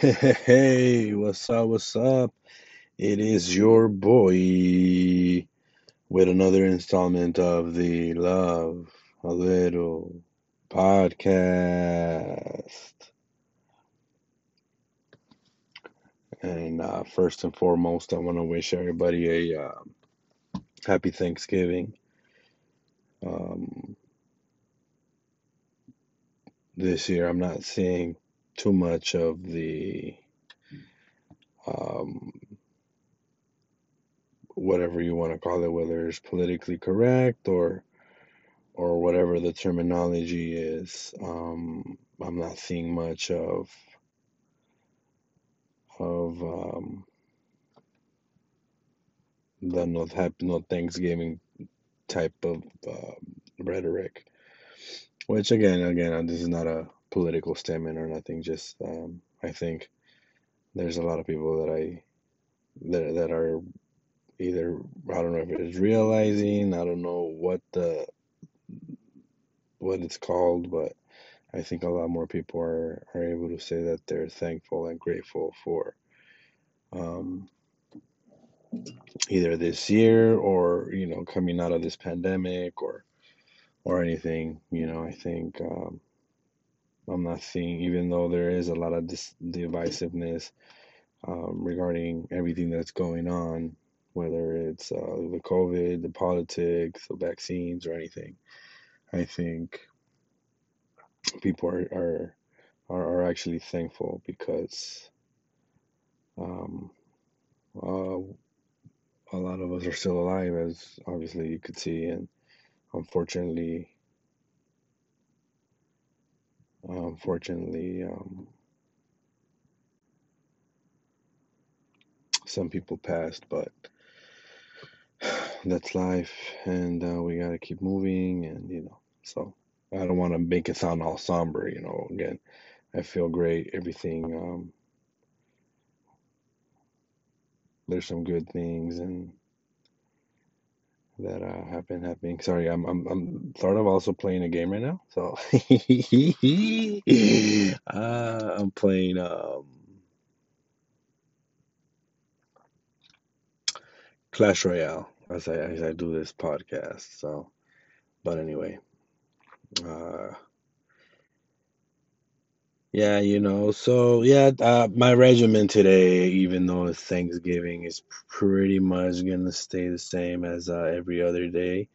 Hey, what's up? What's up? It is your boy with another installment of the Love a Little podcast. And uh, first and foremost, I want to wish everybody a uh, happy Thanksgiving. Um, this year, I'm not seeing too much of the um, whatever you want to call it, whether it's politically correct or or whatever the terminology is. Um, I'm not seeing much of of um, the no, hap- no Thanksgiving type of uh, rhetoric. Which again, again, this is not a political statement or nothing. Just um, I think there's a lot of people that I that that are either I don't know if it's realizing, I don't know what the what it's called, but I think a lot more people are, are able to say that they're thankful and grateful for um, either this year or you know coming out of this pandemic or or anything. You know, I think um, I'm not seeing, even though there is a lot of dis- divisiveness um, regarding everything that's going on, whether it's uh, the COVID, the politics, the vaccines, or anything. I think people are are are, are actually thankful because um, uh, a lot of us are still alive, as obviously you could see, and unfortunately, unfortunately, um, some people passed, but that's life, and uh, we gotta keep moving, and you know, so I don't want to make it sound all somber, you know. Again, I feel great. Everything, um, there's some good things, and that uh, have been happening. Sorry, I'm I'm I'm sort of also playing a game right now. So uh, I'm playing um, Clash Royale as I as I do this podcast. So, but anyway, uh, yeah, you know. So yeah, uh, my regimen today, even though it's Thanksgiving, is pretty much gonna stay the same as uh, every other day,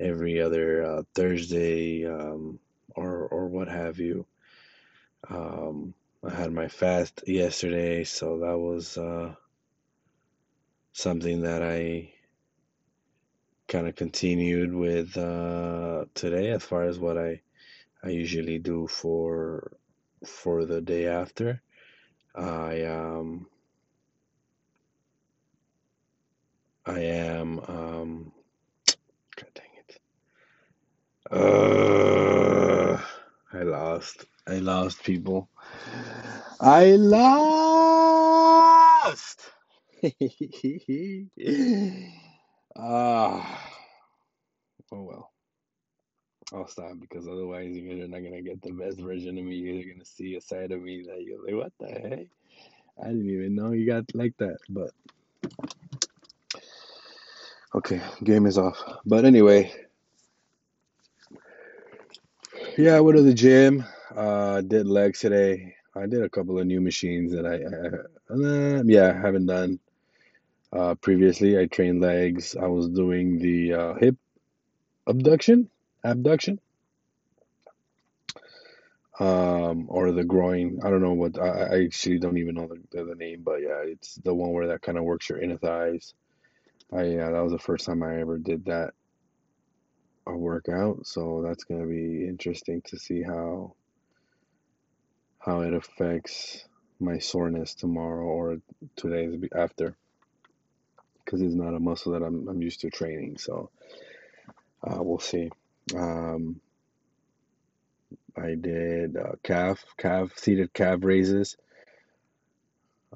every other uh, Thursday, um, or or what have you. Um, I had my fast yesterday, so that was uh, something that I kind of continued with uh, today as far as what I, I usually do for for the day after. I um I am um God dang it. Uh, I lost. I lost people. I lost. Ah, oh well. I'll stop because otherwise you're not gonna get the best version of me. You're gonna see a side of me that you're like, what the heck? I didn't even know you got like that. But okay, game is off. But anyway, yeah, I went to the gym. Uh, did legs today. I did a couple of new machines that I, I uh, yeah, haven't done uh, previously. I trained legs. I was doing the uh, hip abduction, abduction, um, or the groin. I don't know what. I, I actually don't even know the, the, name, but yeah, it's the one where that kind of works your inner thighs. I yeah, that was the first time I ever did that a workout, so that's gonna be interesting to see how how it affects my soreness tomorrow or two days after, because it's not a muscle that I'm I'm used to training. So uh, we'll see. Um, I did uh, calf calf seated calf raises.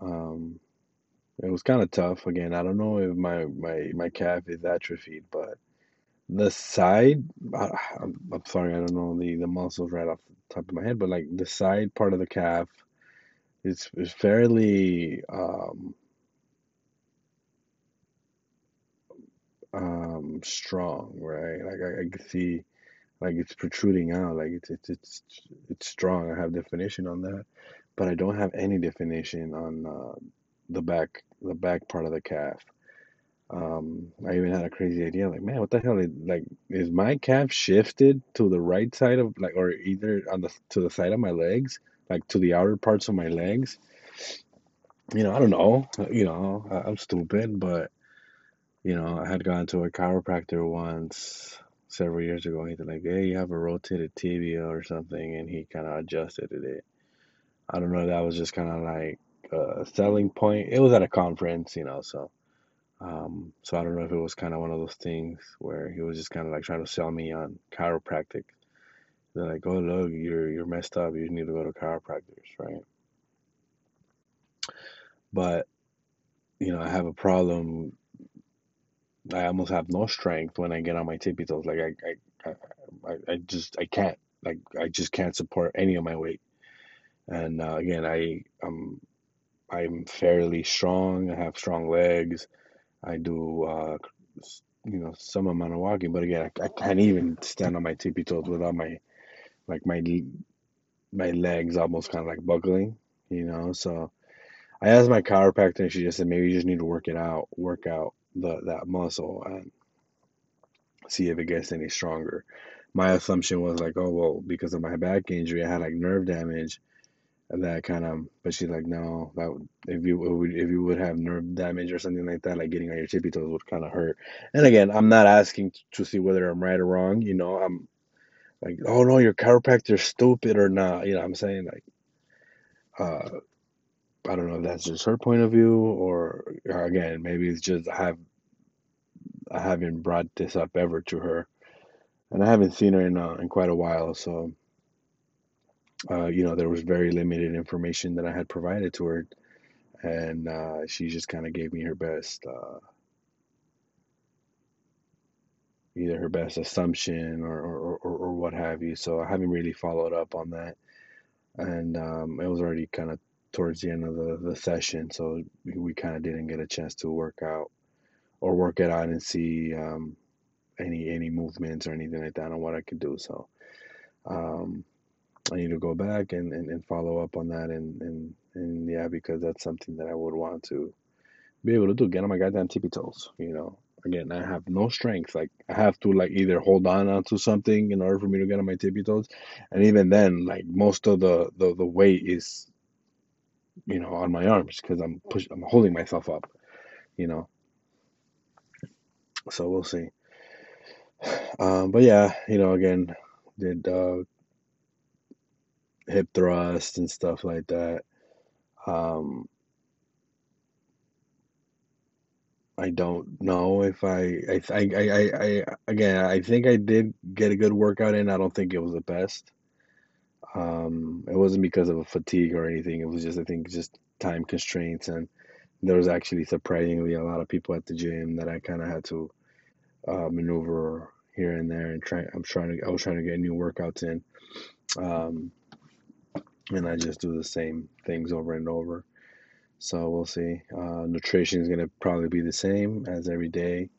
Um, it was kind of tough. Again, I don't know if my my my calf is atrophied, but the side I, I'm, I'm sorry, I don't know the the muscles right off the top of my head, but like the side part of the calf it's, it's fairly um, um, strong, right? Like I, I can see, like it's protruding out, like it's it's it's it's strong. I have definition on that, but I don't have any definition on uh, the back the back part of the calf. Um, I even had a crazy idea, like, man, what the hell? Is, like, is my calf shifted to the right side of like, or either on the to the side of my legs, like to the outer parts of my legs? You know, I don't know. You know, I'm stupid, but you know, I had gone to a chiropractor once several years ago. He's like, "Hey, you have a rotated tibia or something," and he kind of adjusted it. I don't know. That was just kind of like a selling point. It was at a conference, you know, so. Um, so I don't know if it was kind of one of those things where he was just kind of like trying to sell me on chiropractic. They're like, "Oh, look, you're you're messed up. You need to go to chiropractors, right?" But you know, I have a problem. I almost have no strength when I get on my tippy toes. Like I, I, I, I just I can't. Like I just can't support any of my weight. And uh, again, I I'm I'm fairly strong. I have strong legs. I do uh, you know some amount of walking, but again, I, I can't even stand on my tippy toes without my like my my legs almost kind of like buckling, you know. So I asked my chiropractor, and she just said maybe you just need to work it out, work out the that muscle, and see if it gets any stronger. My assumption was like, oh well, because of my back injury, I had like nerve damage, and that kind of. But she's like, no, that if you if you would have nerve damage or something like that, like getting on your tippy toes would kind of hurt. And again, I'm not asking to see whether I'm right or wrong. You know, I'm like, oh no, your chiropractor's stupid or not. You know, I'm saying like, uh, I don't know if that's just her point of view or, or again, maybe it's just I have I haven't brought this up ever to her, and I haven't seen her in uh, in quite a while. So, uh, you know, there was very limited information that I had provided to her, and uh, she just kind of gave me her best, uh, either her best assumption or, or, or, or what have you. So I haven't really followed up on that, and um, it was already kind of towards the end of the, the session, so we, we kind of didn't get a chance to work out or work it out and see um, any any movements or anything like that on what I could do. So um, I need to go back and, and, and follow up on that and, and and yeah, because that's something that I would want to be able to do. Get on my goddamn tippy toes, you know. Again, I have no strength. Like I have to like either hold on onto something in order for me to get on my tippy toes, and even then, like most of the the, the weight is, you know, on my arms because I'm push I'm holding myself up, you know. So we'll see. Um, but yeah, you know, again, did uh, hip thrust and stuff like that. Um, I don't know if I, I, I, I, I, again, I think I did get a good workout in. I don't think it was the best. Um, it wasn't because of a fatigue or anything. It was just, I think, just time constraints. And there was actually surprisingly a lot of people at the gym that I kind of had to uh, maneuver here and there and try. I'm trying to, I was trying to get new workouts in. Um, and I just do the same things over and over. So we'll see. Uh, nutrition is going to probably be the same as every day,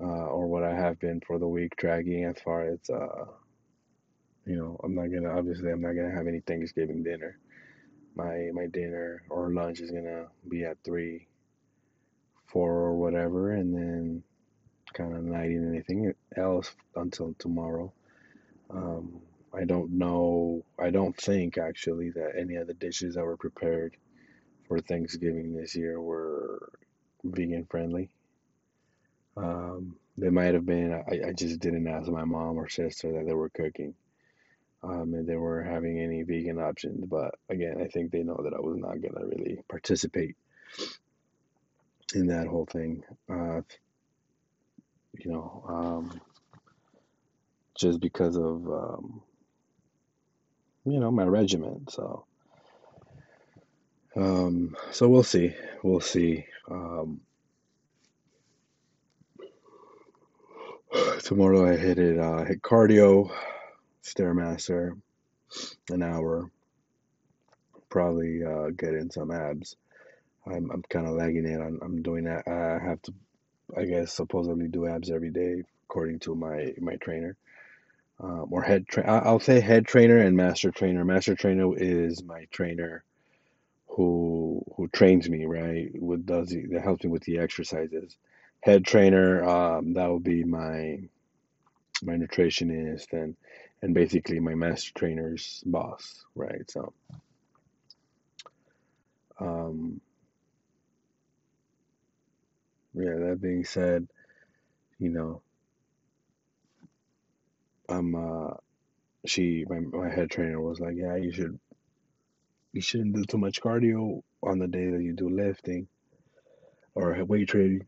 uh, or what I have been for the week, dragging as far as, uh, you know, I'm not gonna obviously I'm not gonna have any Thanksgiving dinner. My my dinner or lunch is gonna be at three, four or whatever, and then kind of not eating anything else until tomorrow. Um, I don't know. I don't think actually that any of the dishes that were prepared for Thanksgiving this year were vegan friendly. Um, they might have been. I, I just didn't ask my mom or sister that they were cooking. Um, and they weren't having any vegan options. But again, I think they know that I was not gonna really participate in that whole thing. Uh, you know, um, just because of um, you know my regiment. So, um, so we'll see. We'll see. Um, tomorrow I hit it. Uh, hit cardio, stairmaster, an hour. probably uh, get in some abs. I'm I'm kind of lagging it. I'm I'm doing that. I have to, I guess, supposedly do abs every day according to my my trainer. Um, or head tra- I'll say head trainer and master trainer. Master trainer is my trainer who who trains me, right? with does he, that helps me with the exercises. Head trainer, um, that will be my my nutritionist and and basically my master trainer's boss, right? So, um, yeah. That being said, you know, I'm uh, she my my head trainer was like, yeah, you should you shouldn't do too much cardio on the day that you do lifting or weight training.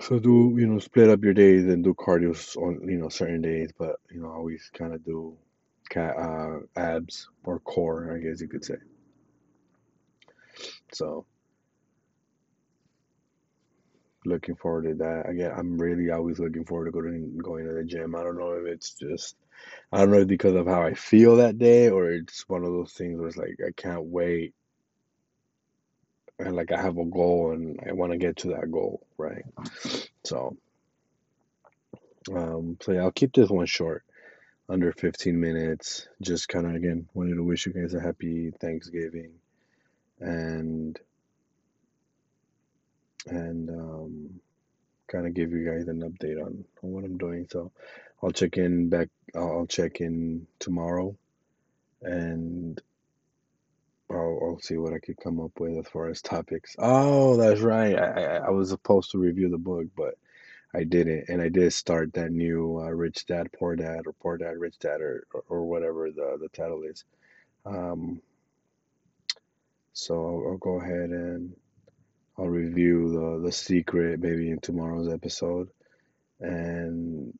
So do you know split up your days and do cardio on you know certain days, but you know always kind of do cat uh, abs or core, I guess you could say. So looking forward to that. Again, I'm really always looking forward to going going to the gym. I don't know if it's just I don't know because of how I feel that day or it's one of those things where it's like I can't wait and like I have a goal and I want to get to that goal, right? So um so yeah, I'll keep this one short. under 15 minutes. Just kind of again wanted to wish you guys a happy Thanksgiving and and um, kind of give you guys an update on, on what I'm doing. So I'll check in back. I'll check in tomorrow, and I'll, I'll see what I could come up with as far as topics. Oh, that's right. I, I, was supposed to review the book, but I didn't, and I did start that new uh, Rich Dad Poor Dad or Poor Dad Rich Dad or or whatever the the title is. Um, so I'll, I'll go ahead and I'll review the the secret maybe in tomorrow's episode, and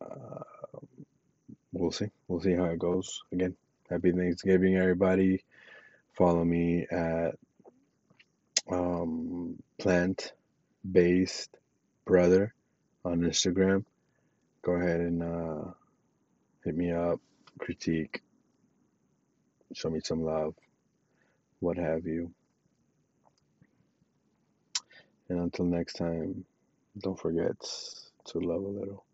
uh, we'll see. We'll see how it goes. Again, happy Thanksgiving, everybody. Follow me at um, plant based brother on Instagram. Go ahead and uh, hit me up, critique, show me some love, what have you. And until next time, don't forget to love a little.